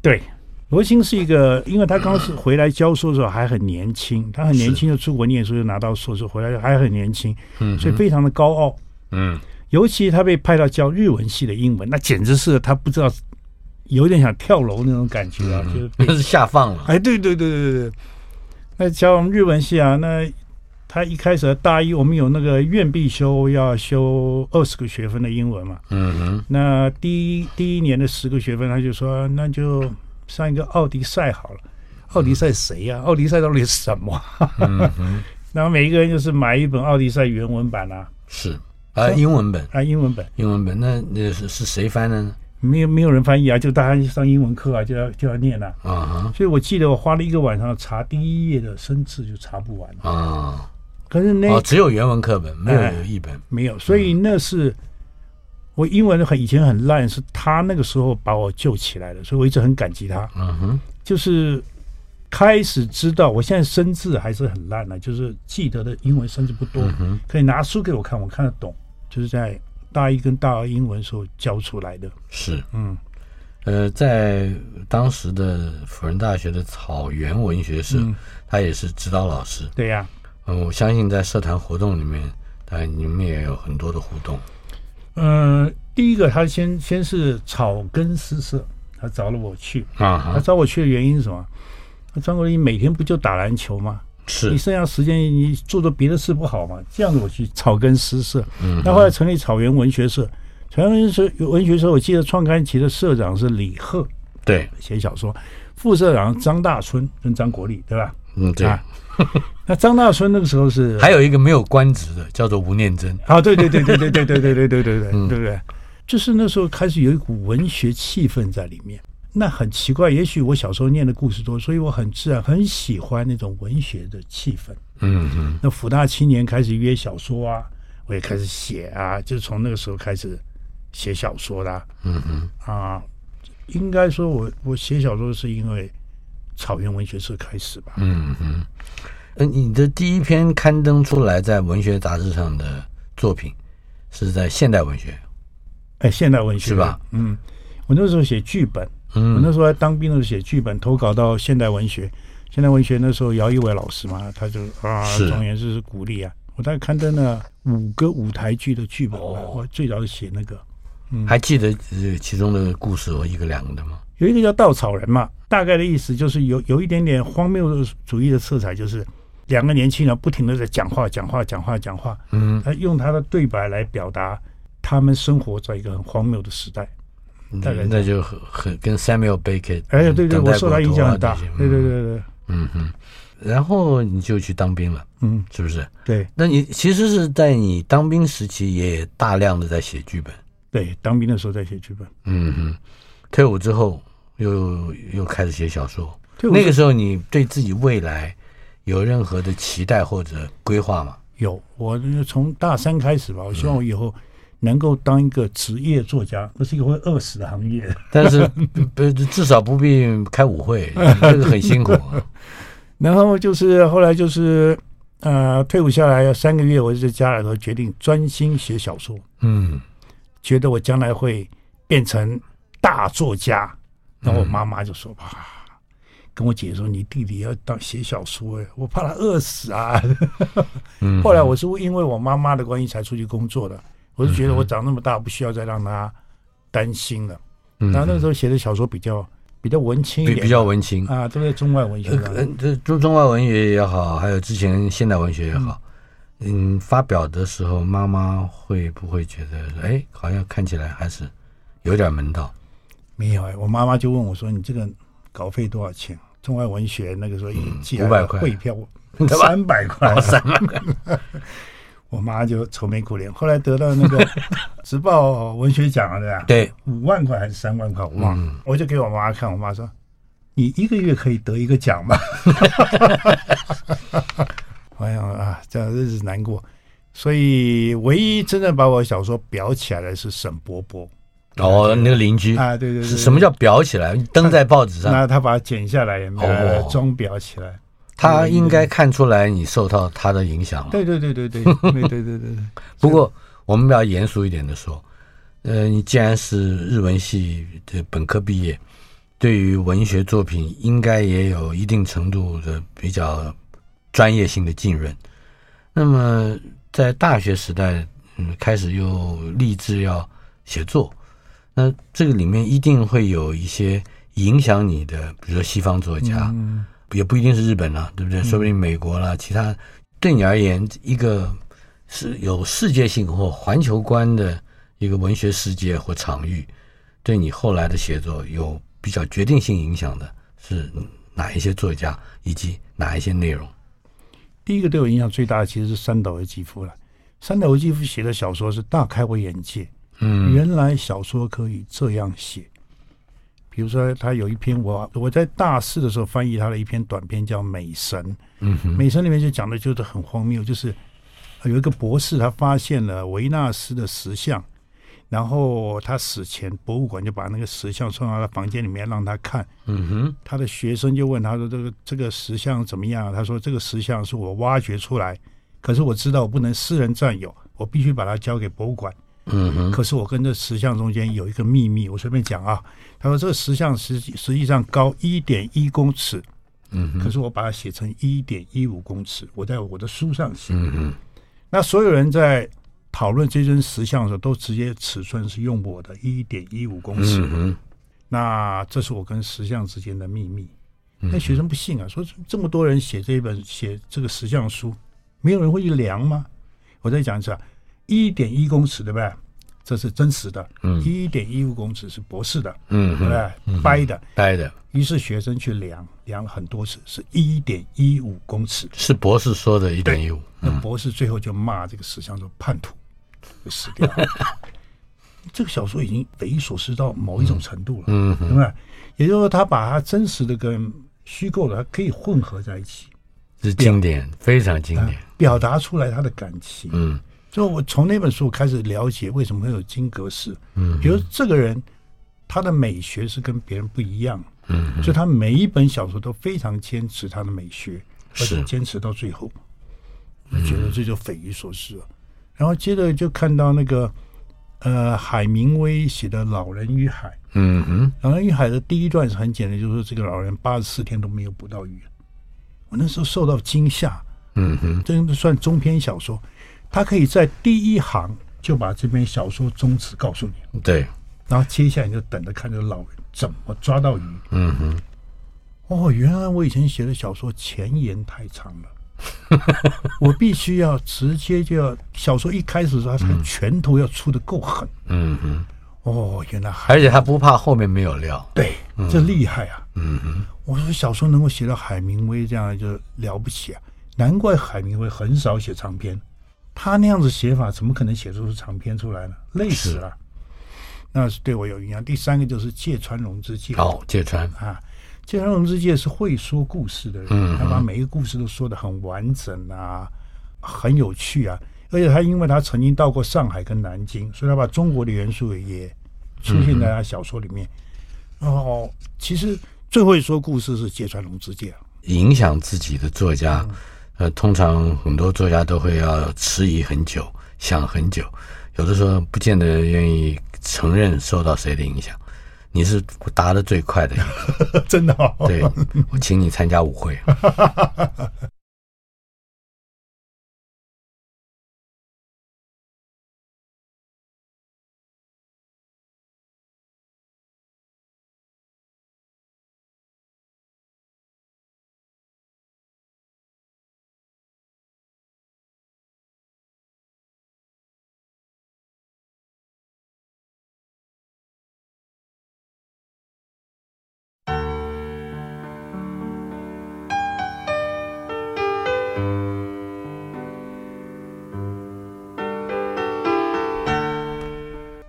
对。罗青是一个，因为他刚是回来教书的时候还很年轻，他很年轻就出国念书，就拿到硕士，回来还很年轻，嗯，所以非常的高傲，嗯，尤其他被派到教日文系的英文，那简直是他不知道，有点想跳楼那种感觉啊，就是下放了，哎，对对对对对对，那教我们日文系啊，那他一开始大一我们有那个院必修要修二十个学分的英文嘛，嗯哼，那第一第一年的十个学分，他就说那就。上一个奥迪赛好了，奥迪赛谁呀？奥迪赛到底是什么？然后 *laughs* 每一个人就是买一本奥迪赛原文版啊，是啊，英文本啊，英文本，英文本。那那是是谁翻的呢？没有没有人翻译啊，就大家上英文课啊，就要就要念啊。啊，所以我记得我花了一个晚上查第一页的生字就查不完啊。可是那、哦、只有原文课本，没有有译本、哎，没有，所以那是。我英文很以前很烂，是他那个时候把我救起来的，所以我一直很感激他。嗯哼，就是开始知道，我现在生字还是很烂的，就是记得的英文生字不多，嗯可以拿书给我看，我看得懂。就是在大一跟大二英文时候教出来的。是，嗯，呃，在当时的辅仁大学的草原文学社，嗯、他也是指导老师。对呀、啊，嗯，我相信在社团活动里面，当然你们也有很多的互动。嗯，第一个他先先是草根诗社，他找了我去啊。他找我去的原因是什么？张国立每天不就打篮球吗？是你剩下时间你做做别的事不好吗？这样子我去草根诗社。嗯，那后来成立草原文学社，草原文学社文学社，我记得创刊期的社长是李贺，对，写小说。副社长张大春跟张国立，对吧？嗯，对。啊 *laughs* 那张大春那个时候是还有一个没有官职的，叫做吴念真啊，对对对对对对对对对对对对对，对不对？就是那时候开始有一股文学气氛在里面。那很奇怪，也许我小时候念的故事多，所以我很自然很喜欢那种文学的气氛。嗯嗯。那辅大青年开始约小说啊，我也开始写啊，就从那个时候开始写小说的。嗯嗯。啊，应该说我我写小说是因为草原文学社开始吧。嗯嗯。呃，你的第一篇刊登出来在文学杂志上的作品，是在现代文学，哎，现代文学是吧？嗯，我那时候写剧本，嗯，我那时候在当兵的时候写剧本，投稿到现代文学。现代文学那时候姚一伟老师嘛，他就啊，总言之是鼓励啊。我大概刊登了五个舞台剧的剧本，哦、我最早是写那个，嗯，还记得其中的故事我一个两个的吗？有一个叫稻草人嘛，大概的意思就是有有一点点荒谬主义的色彩，就是。两个年轻人不停的在讲话，讲话，讲话，讲话。嗯，他用他的对白来表达他们生活在一个很荒谬的时代。大概那就很很跟 Samuel Beckett。哎，对对，我受他影响很大。对对对对。嗯哼，然后你就去当兵了。嗯，是不是？对。那你其实是在你当兵时期也大量的在写剧本。对，当兵的时候在写剧本。嗯哼，退伍之后又又开始写小说。那个时候你对自己未来有任何的期待或者规划吗？有，我从大三开始吧，我希望我以后能够当一个职业作家，不是一个会饿死的行业。*laughs* 但是不至少不必开舞会，这个很辛苦。*laughs* 然后就是后来就是呃退伍下来三个月，我就在家里头决定专心写小说。嗯，觉得我将来会变成大作家。然后我妈妈就说吧。嗯跟我姐说：“你弟弟要当写小说哎，我怕他饿死啊。” *laughs* 后来我是因为我妈妈的关系才出去工作的。我就觉得我长那么大不需要再让他担心了。然后那个时候写的小说比较比较文青一点，比较文青啊，都在中外文学。这中中外文学也好，还有之前现代文学也好，嗯，发表的时候妈妈会不会觉得哎，好像看起来还是有点门道？没有哎，我妈妈就问我说：“你这个稿费多少钱？”中外文学那个时候一寄来汇票三百块，三百块，*laughs* 我妈就愁眉苦脸。后来得到那个 *laughs* 时报文学奖了，对吧？对，五万块还是三万块，我忘了。我就给我妈看，我妈说：“你一个月可以得一个奖吗？” *laughs* 哎呀啊，这样日子难过。所以，唯一真正把我小说裱起来的是沈伯伯。哦，那个邻居啊，对对对，什么叫裱起来？登在报纸上，那他把它剪下来，呃，装裱起来。他应该看出来你受到他的影响了。对对对对对对 *laughs* 对对对。不过我们要严肃一点的说，呃，你既然是日文系的本科毕业，对于文学作品应该也有一定程度的比较专业性的浸润。那么在大学时代，嗯，开始又立志要写作。那这个里面一定会有一些影响你的，比如说西方作家，嗯、也不一定是日本啦，对不对？说不定美国啦，嗯、其他对你而言，一个是有世界性或环球观的一个文学世界或场域，对你后来的写作有比较决定性影响的是哪一些作家以及哪一些内容？第一个对我影响最大的其实是三岛由纪夫了。三岛由纪夫写的小说是大开我眼界。嗯，原来小说可以这样写。比如说，他有一篇我我在大四的时候翻译他的一篇短篇，叫《美神》。嗯哼，《美神》里面就讲的就是很荒谬，就是有一个博士他发现了维纳斯的石像，然后他死前博物馆就把那个石像送到他房间里面让他看。嗯哼，他的学生就问他说：“这个这个石像怎么样？”他说：“这个石像是我挖掘出来，可是我知道我不能私人占有，我必须把它交给博物馆。”嗯哼，可是我跟这石像中间有一个秘密，我随便讲啊。他说这个石像实际实际上高一点一公尺，嗯哼，可是我把它写成一点一五公尺，我在我的书上写。嗯哼，那所有人在讨论这尊石像的时候，都直接尺寸是用我的一点一五公尺。嗯哼，那这是我跟石像之间的秘密。那学生不信啊，说这么多人写这一本写这个石像书，没有人会去量吗？我再讲一次啊。一点一公尺，对不对？这是真实的。嗯，一点一五公尺是博士的。嗯，对不对？掰的，掰的。于是学生去量，量了很多次，是一点一五公尺。是博士说的一点一五。那博士最后就骂这个石像说叛徒，就死掉了。*laughs* 这个小说已经匪夷所思到某一种程度了。嗯，对不对？也就是说，他把他真实的跟虚构的可以混合在一起，是经典，非常经典，表达出来他的感情。嗯。所以我从那本书开始了解为什么会有金格式。嗯，比如这个人，他的美学是跟别人不一样。嗯，所以他每一本小说都非常坚持他的美学，而且坚持到最后，我觉得这就匪夷所思了。然后接着就看到那个呃海明威写的《老人与海》。嗯哼，《老人与海》的第一段是很简单，就是说这个老人八十四天都没有捕到鱼。我那时候受到惊吓。嗯哼，这个算中篇小说。他可以在第一行就把这篇小说宗旨告诉你，对，然后接下来你就等着看这个老人怎么抓到鱼。嗯哼，哦，原来我以前写的小说前言太长了，*laughs* 我必须要直接就要小说一开始的时候，他拳头要出的够狠。嗯哼，哦，原来而且他不怕后面没有料。对，这厉害啊。嗯哼，我说小说能够写到海明威这样就了不起啊，难怪海明威很少写长篇，他那样子写法怎么可能写出长篇出来呢？累死了。那是对我有影响。第三个就是芥川龙之介。哦，芥川啊。芥川龙之介是会说故事的人，嗯、他把每一个故事都说得很完整啊，很有趣啊。而且他因为他曾经到过上海跟南京，所以他把中国的元素也出现在他小说里面。嗯、哦，其实最会说故事是芥川龙之介。影响自己的作家，嗯、呃，通常很多作家都会要迟疑很久，想很久，有的时候不见得愿意承认受到谁的影响。你是答的最快的一个，*laughs* 真的、哦。对，我请你参加舞会。*laughs*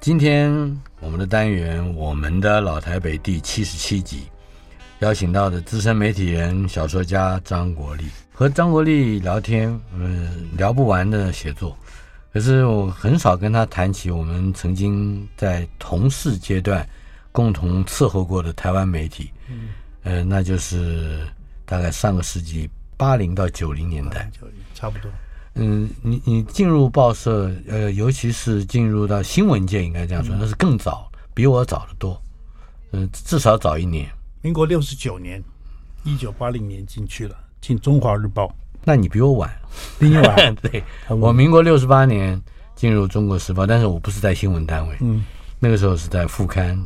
今天我们的单元，我们的老台北第七十七集，邀请到的资深媒体人、小说家张国立，和张国立聊天，嗯，聊不完的写作。可是我很少跟他谈起我们曾经在同事阶段共同伺候过的台湾媒体，嗯，呃，那就是大概上个世纪八零到九零年代，九零差不多。嗯，你你进入报社，呃，尤其是进入到新闻界，应该这样说，嗯、那是更早，比我早得多，嗯、呃，至少早一年。民国六十九年，一九八零年进去了，进《中华日报》。那你比我晚，比你晚。*laughs* 对，我民国六十八年进入《中国时报》，但是我不是在新闻单位，嗯，那个时候是在副刊，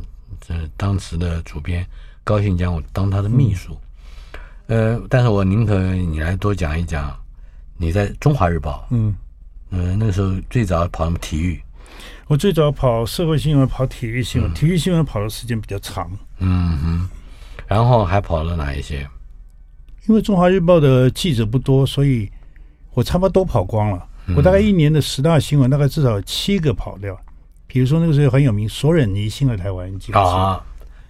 呃，当时的主编高兴将我当他的秘书，嗯、呃，但是我宁可你来多讲一讲。你在中华日报，嗯嗯、呃，那个时候最早跑什么体育？我最早跑社会新闻，跑体育新闻，嗯、体育新闻跑的时间比较长。嗯哼，然后还跑了哪一些？因为中华日报的记者不多，所以我差不多都跑光了。嗯、我大概一年的十大新闻，大概至少有七个跑掉。比如说那个时候很有名，索忍尼新的台湾记者啊，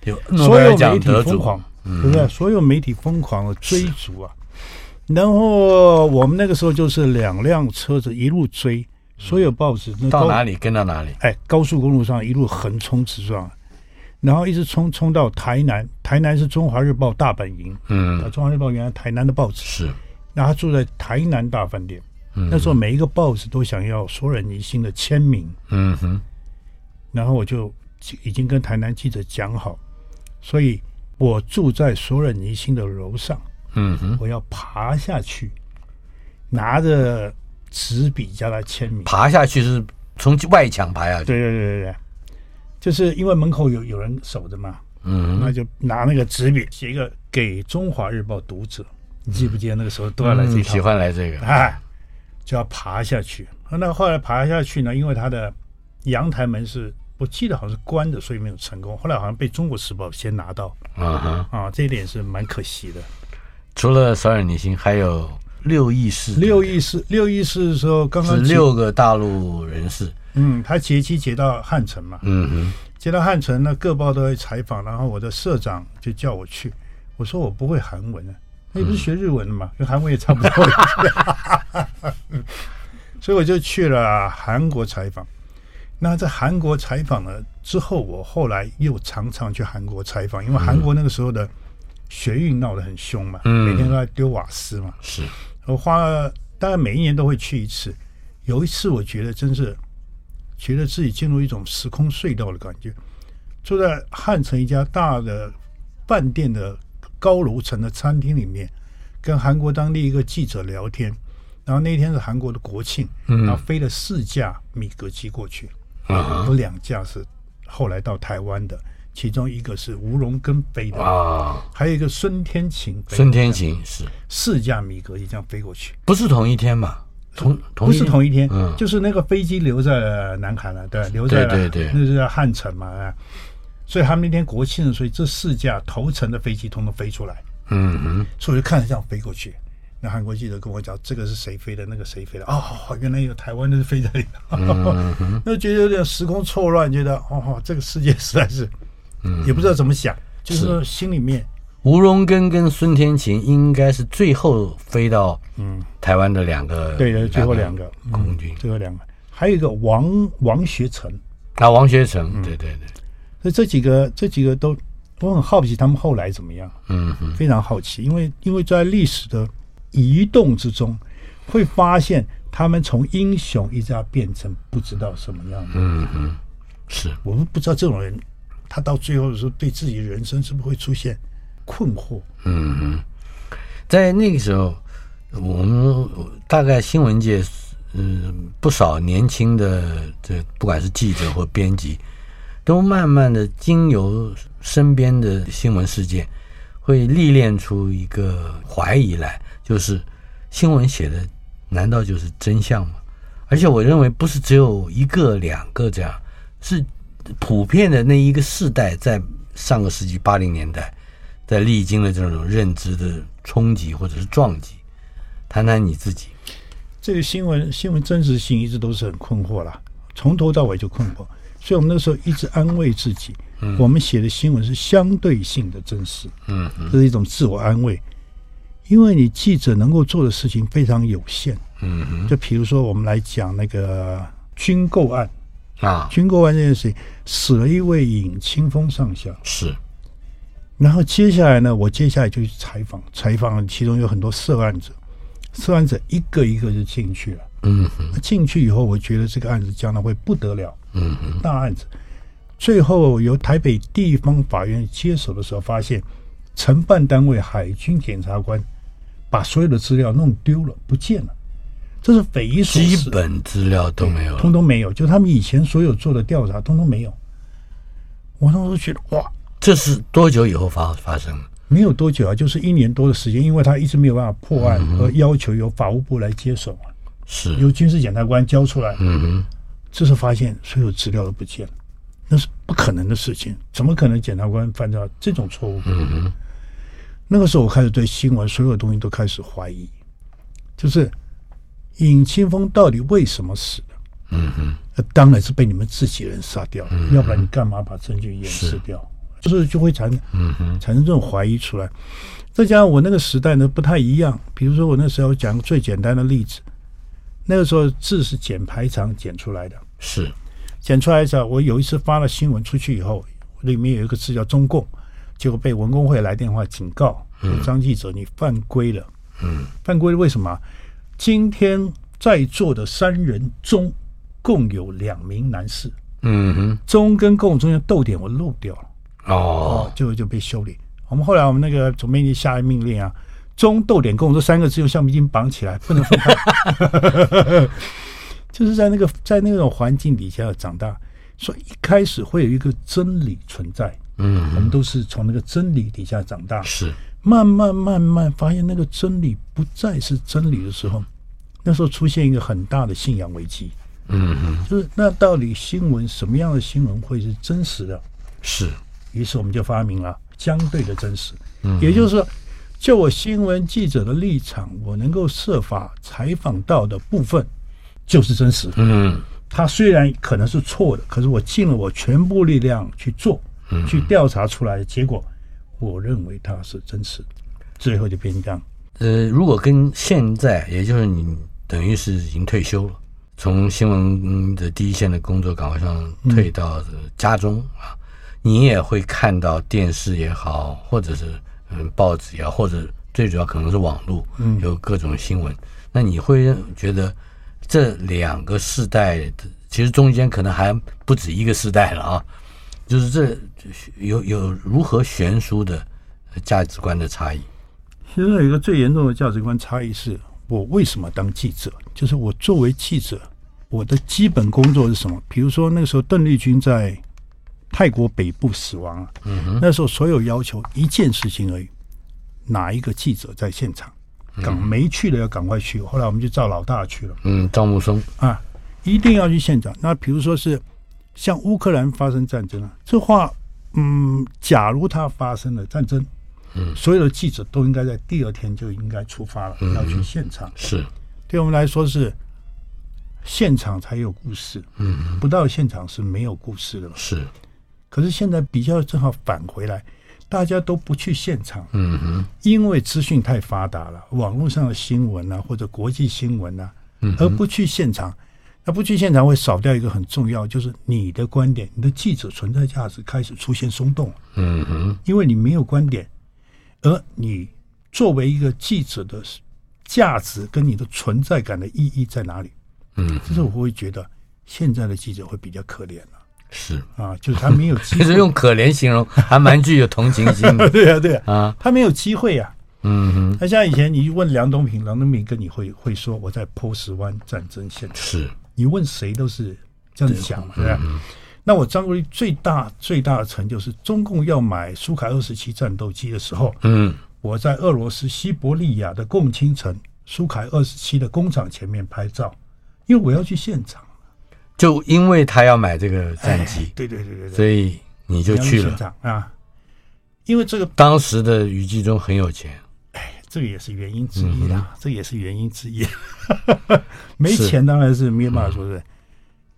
有所有媒体疯狂，对不对？所有媒体疯狂的追逐啊。然后我们那个时候就是两辆车子一路追，所有报纸那到哪里跟到哪里。哎，高速公路上一路横冲直撞，然后一直冲冲到台南。台南是中华日报大本营，嗯，中华日报原来台南的报纸是。然后他住在台南大饭店，嗯，那时候每一个报纸都想要索尔尼星的签名，嗯哼。然后我就已经跟台南记者讲好，所以我住在索尔尼星的楼上。嗯哼，我要爬下去，拿着纸笔叫他签名。爬下去是从外墙爬下去。对对对对对，就是因为门口有有人守着嘛。嗯，那就拿那个纸笔写一个给中华日报读者。你记不记得那个时候都要来这套？嗯、喜欢来这个哎，就要爬下去。那后来爬下去呢，因为他的阳台门是。我记得好像是关的，所以没有成功。后来好像被《中国时报》先拿到。啊哈啊，这一点是蛮可惜的。除了索尔尼星，还有六义士。六义士，六义士的时候，刚刚是六个大陆人士。嗯，他截期截到汉城嘛。嗯哼，截到汉城，那各报都会采访，然后我的社长就叫我去。我说我不会韩文啊，那你不是学日文的嘛，跟韩文也差不多。*laughs* 所以我就去了韩国采访。那在韩国采访了之后，我后来又常常去韩国采访，因为韩国那个时候的。学运闹得很凶嘛，每天都在丢瓦斯嘛。是，我花了大概每一年都会去一次。有一次，我觉得真是觉得自己进入一种时空隧道的感觉。坐在汉城一家大的饭店的高楼层的餐厅里面，跟韩国当地一个记者聊天。然后那天是韩国的国庆，然后飞了四架米格机过去，有两架是后来到台湾的。其中一个是吴荣根飞的啊，还有一个孙天琴，孙天琴是。四架米格机这样飞过去，不是同一天嘛？同同不是同一天，嗯，就是那个飞机留在了南海了，对，留在了，对对。对，那是叫汉城嘛，所以他们那天国庆，所以这四架头层的飞机通通飞出来，嗯哼，所以我就看着这样飞过去。那韩国记者跟我讲，这个是谁飞的？那个谁飞的？哦，原来有台湾的飞在里头，嗯、*laughs* 那觉得有点时空错乱，觉得哦，这个世界实在是，嗯，也不知道怎么想，就是说心里面。吴荣根跟孙天琴应该是最后飞到嗯。台湾的两个，对的，最后两个空军，最后两个，还有一个王王学成。啊，王学成，对对对，所以这几个这几个都我很好奇他们后来怎么样，嗯，非常好奇，因为因为在历史的。移动之中，会发现他们从英雄一直要变成不知道什么样的。嗯嗯，是。我们不知道这种人，他到最后的时候，对自己人生是不是会出现困惑？嗯嗯，在那个时候，我们大概新闻界，嗯，不少年轻的这不管是记者或编辑，都慢慢的经由身边的新闻事件，会历练出一个怀疑来。就是新闻写的，难道就是真相吗？而且我认为不是只有一个两个这样，是普遍的那一个世代，在上个世纪八零年代，在历经了这种认知的冲击或者是撞击。谈谈你自己，这个新闻新闻真实性一直都是很困惑啦，从头到尾就困惑，所以我们那时候一直安慰自己，嗯，我们写的新闻是相对性的真实，嗯，这是一种自我安慰。因为你记者能够做的事情非常有限，嗯嗯，就比如说我们来讲那个军购案啊，军国完这件事情，死了一位尹清风上校，是，然后接下来呢，我接下来就去采访，采访其中有很多涉案者，涉案者一个一个就进去了，嗯哼，进去以后，我觉得这个案子将来会不得了，嗯哼，大案子，最后由台北地方法院接手的时候，发现承办单位海军检察官。把所有的资料弄丢了，不见了，这是匪夷所思。基本资料都没有，通通没有，就他们以前所有做的调查，通通没有。我当时觉得，哇，这是多久以后发发生的？没有多久啊，就是一年多的时间，因为他一直没有办法破案，而要求由法务部来接手啊，是由军事检察官交出来。嗯哼，这时候发现所有资料都不见了，那是不可能的事情，怎么可能检察官犯到这种错误？嗯哼。那个时候，我开始对新闻所有东西都开始怀疑，就是尹清风到底为什么死的？嗯哼，那当然是被你们自己人杀掉，嗯，要不然你干嘛把证据掩饰掉？就是就会产生，嗯哼，产生这种怀疑出来。再加上我那个时代呢不太一样，比如说我那时候讲个最简单的例子，那个时候字是剪排场剪出来的，是剪出来的时候，我有一次发了新闻出去以后，里面有一个字叫中共。结果被文工会来电话警告，张记者你犯规了。嗯，犯规了为什么？今天在座的三人中共有两名男士。嗯哼，中跟共中间逗点我漏掉了。哦，就就被修理。我们后来我们那个总编辑下了命令啊，中逗点共这三个字用橡皮筋绑起来，不能分开。*laughs* 就是在那个在那种环境底下长大，所以一开始会有一个真理存在。嗯，我们都是从那个真理底下长大，是慢慢慢慢发现那个真理不再是真理的时候，那时候出现一个很大的信仰危机。嗯嗯，就是那到底新闻什么样的新闻会是真实的？是，于是我们就发明了相对的真实。嗯，也就是说，就我新闻记者的立场，我能够设法采访到的部分就是真实。嗯，它虽然可能是错的，可是我尽了我全部力量去做。去调查出来的结果，我认为它是真实，最后就变成这样。呃，如果跟现在，也就是你等于是已经退休了，从新闻的第一线的工作岗位上退到家中啊，你也会看到电视也好，或者是嗯报纸也好，或者最主要可能是网络，嗯，有各种新闻。那你会觉得这两个世代的，其实中间可能还不止一个世代了啊。就是这有有如何悬殊的价值观的差异？其实有一个最严重的价值观差异是，我为什么当记者？就是我作为记者，我的基本工作是什么？比如说那个时候邓丽君在泰国北部死亡了，嗯哼，那时候所有要求一件事情而已，哪一个记者在现场？赶没去的要赶快去。后来我们就赵老大去了。嗯，赵木松啊，一定要去现场。那比如说是像乌克兰发生战争啊，这话，嗯，假如它发生了战争，嗯，所有的记者都应该在第二天就应该出发了，要去现场。是，对我们来说是现场才有故事。嗯，不到现场是没有故事的。是，可是现在比较正好返回来。大家都不去现场，嗯哼，因为资讯太发达了，网络上的新闻啊，或者国际新闻啊，而不去现场，那不去现场会少掉一个很重要，就是你的观点，你的记者存在价值开始出现松动，嗯哼，因为你没有观点，而你作为一个记者的价值跟你的存在感的意义在哪里？嗯，这是我会觉得现在的记者会比较可怜了。是啊，就是他没有 *laughs* 机会。其实用可怜形容还蛮具有同情心的。*laughs* 对啊，对啊，啊，他没有机会啊。嗯哼，那像以前你问梁东平，梁东平跟你会会说我在波斯湾战争现场。是，你问谁都是这样子讲嘛，对吧？那我张国立最大最大的成就是中共要买苏凯二十七战斗机的时候，嗯，我在俄罗斯西伯利亚的共青城苏凯二十七的工厂前面拍照，因为我要去现场。就因为他要买这个战机，对对对对对，所以你就去了啊。因为这个当时的余纪忠很有钱，哎，这个也是原因之一啦，这也是原因之一。*laughs* 没钱当然是没办法说的，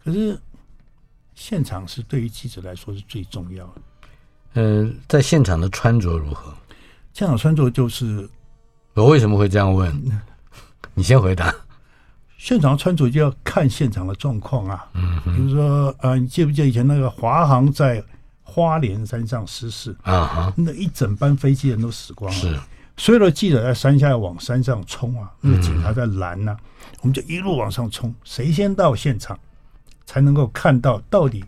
可是现场是对于记者来说是最重要的。嗯，在现场的穿着如何？现场穿着就是，我为什么会这样问？你先回答。*laughs* 现场穿着就要看现场的状况啊，嗯，比如说呃，你记不记得以前那个华航在花莲山上失事啊？那一整班飞机人都死光了，是所有的记者在山下往山上冲啊，那个警察在拦呐，我们就一路往上冲，谁先到现场才能够看到到底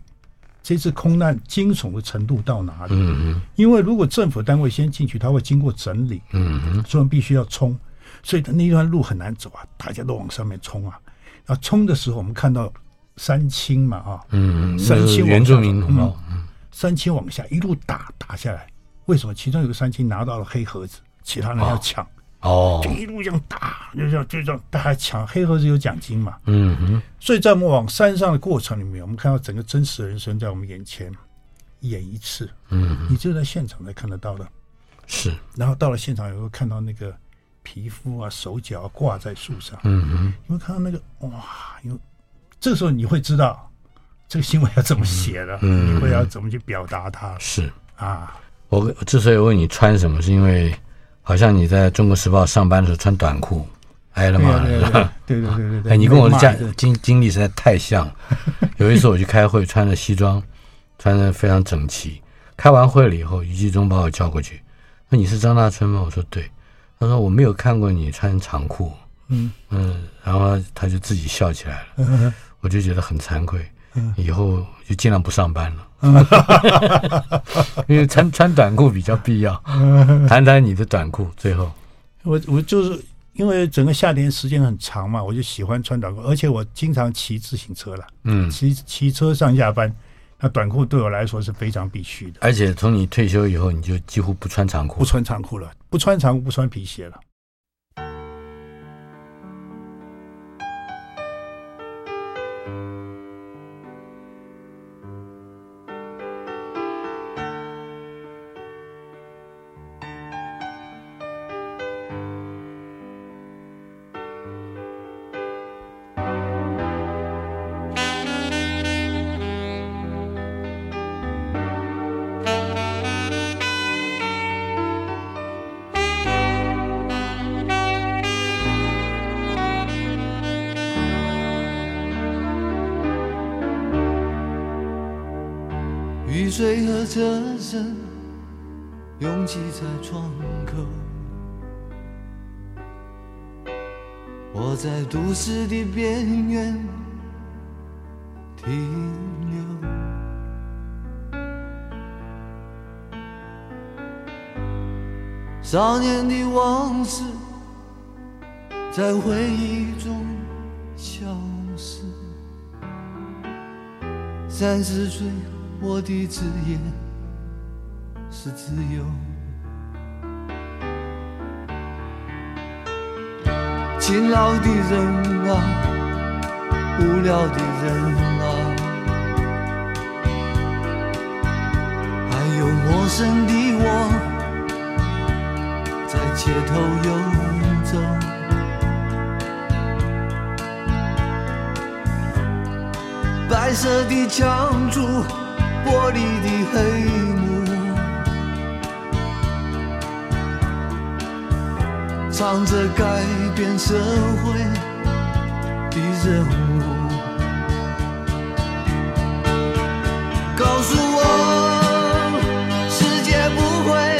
这次空难惊悚的程度到哪里？嗯，因为如果政府单位先进去，他会经过整理，嗯，所以必须要冲。所以他那段路很难走啊，大家都往上面冲啊。然后冲的时候，我们看到山青嘛啊，嗯，山青原住民同胞，三清往下一路打打下来。为什么？其中有个山青拿到了黑盒子，其他人要抢哦，就一路这样打，就这样就这样，大家抢黑盒子有奖金嘛。嗯哼。所以在我们往山上的过程里面，我们看到整个真实的人生在我们眼前演一次。嗯，你只有在现场才看得到的。是。然后到了现场，有会看到那个。皮肤啊，手脚啊，挂在树上，嗯哼，你会看到那个哇，因为这个时候你会知道这个新闻要怎么写的，嗯，你会要怎么去表达它。是啊，我之所以问你穿什么，是因为好像你在中国时报上班的时候穿短裤，挨了骂，对对对对对对。哎，你跟我的经经经历实在太像。*laughs* 有一次我去开会，穿着西装，穿的非常整齐。开完会了以后，余继忠把我叫过去，说你是张大春吗？我说对。他说：“我没有看过你穿长裤。”嗯嗯，然后他就自己笑起来了。嗯、我就觉得很惭愧，以后就尽量不上班了。嗯、*laughs* 因为穿穿短裤比较必要。谈谈你的短裤，最后。我我就是因为整个夏天时间很长嘛，我就喜欢穿短裤，而且我经常骑自行车了。嗯，骑骑车上下班。那短裤对我来说是非常必须的，而且从你退休以后，你就几乎不穿长裤，不穿长裤了，不穿长裤，不穿皮鞋了。都市的边缘停留。少年的往事在回忆中消失，三十岁。我的职业是自由。勤劳的人啊，无聊的人啊，还有陌生的我，在街头游走。白色的墙柱，玻璃的黑幕。唱着改变社会的任务，告诉我。世界不会。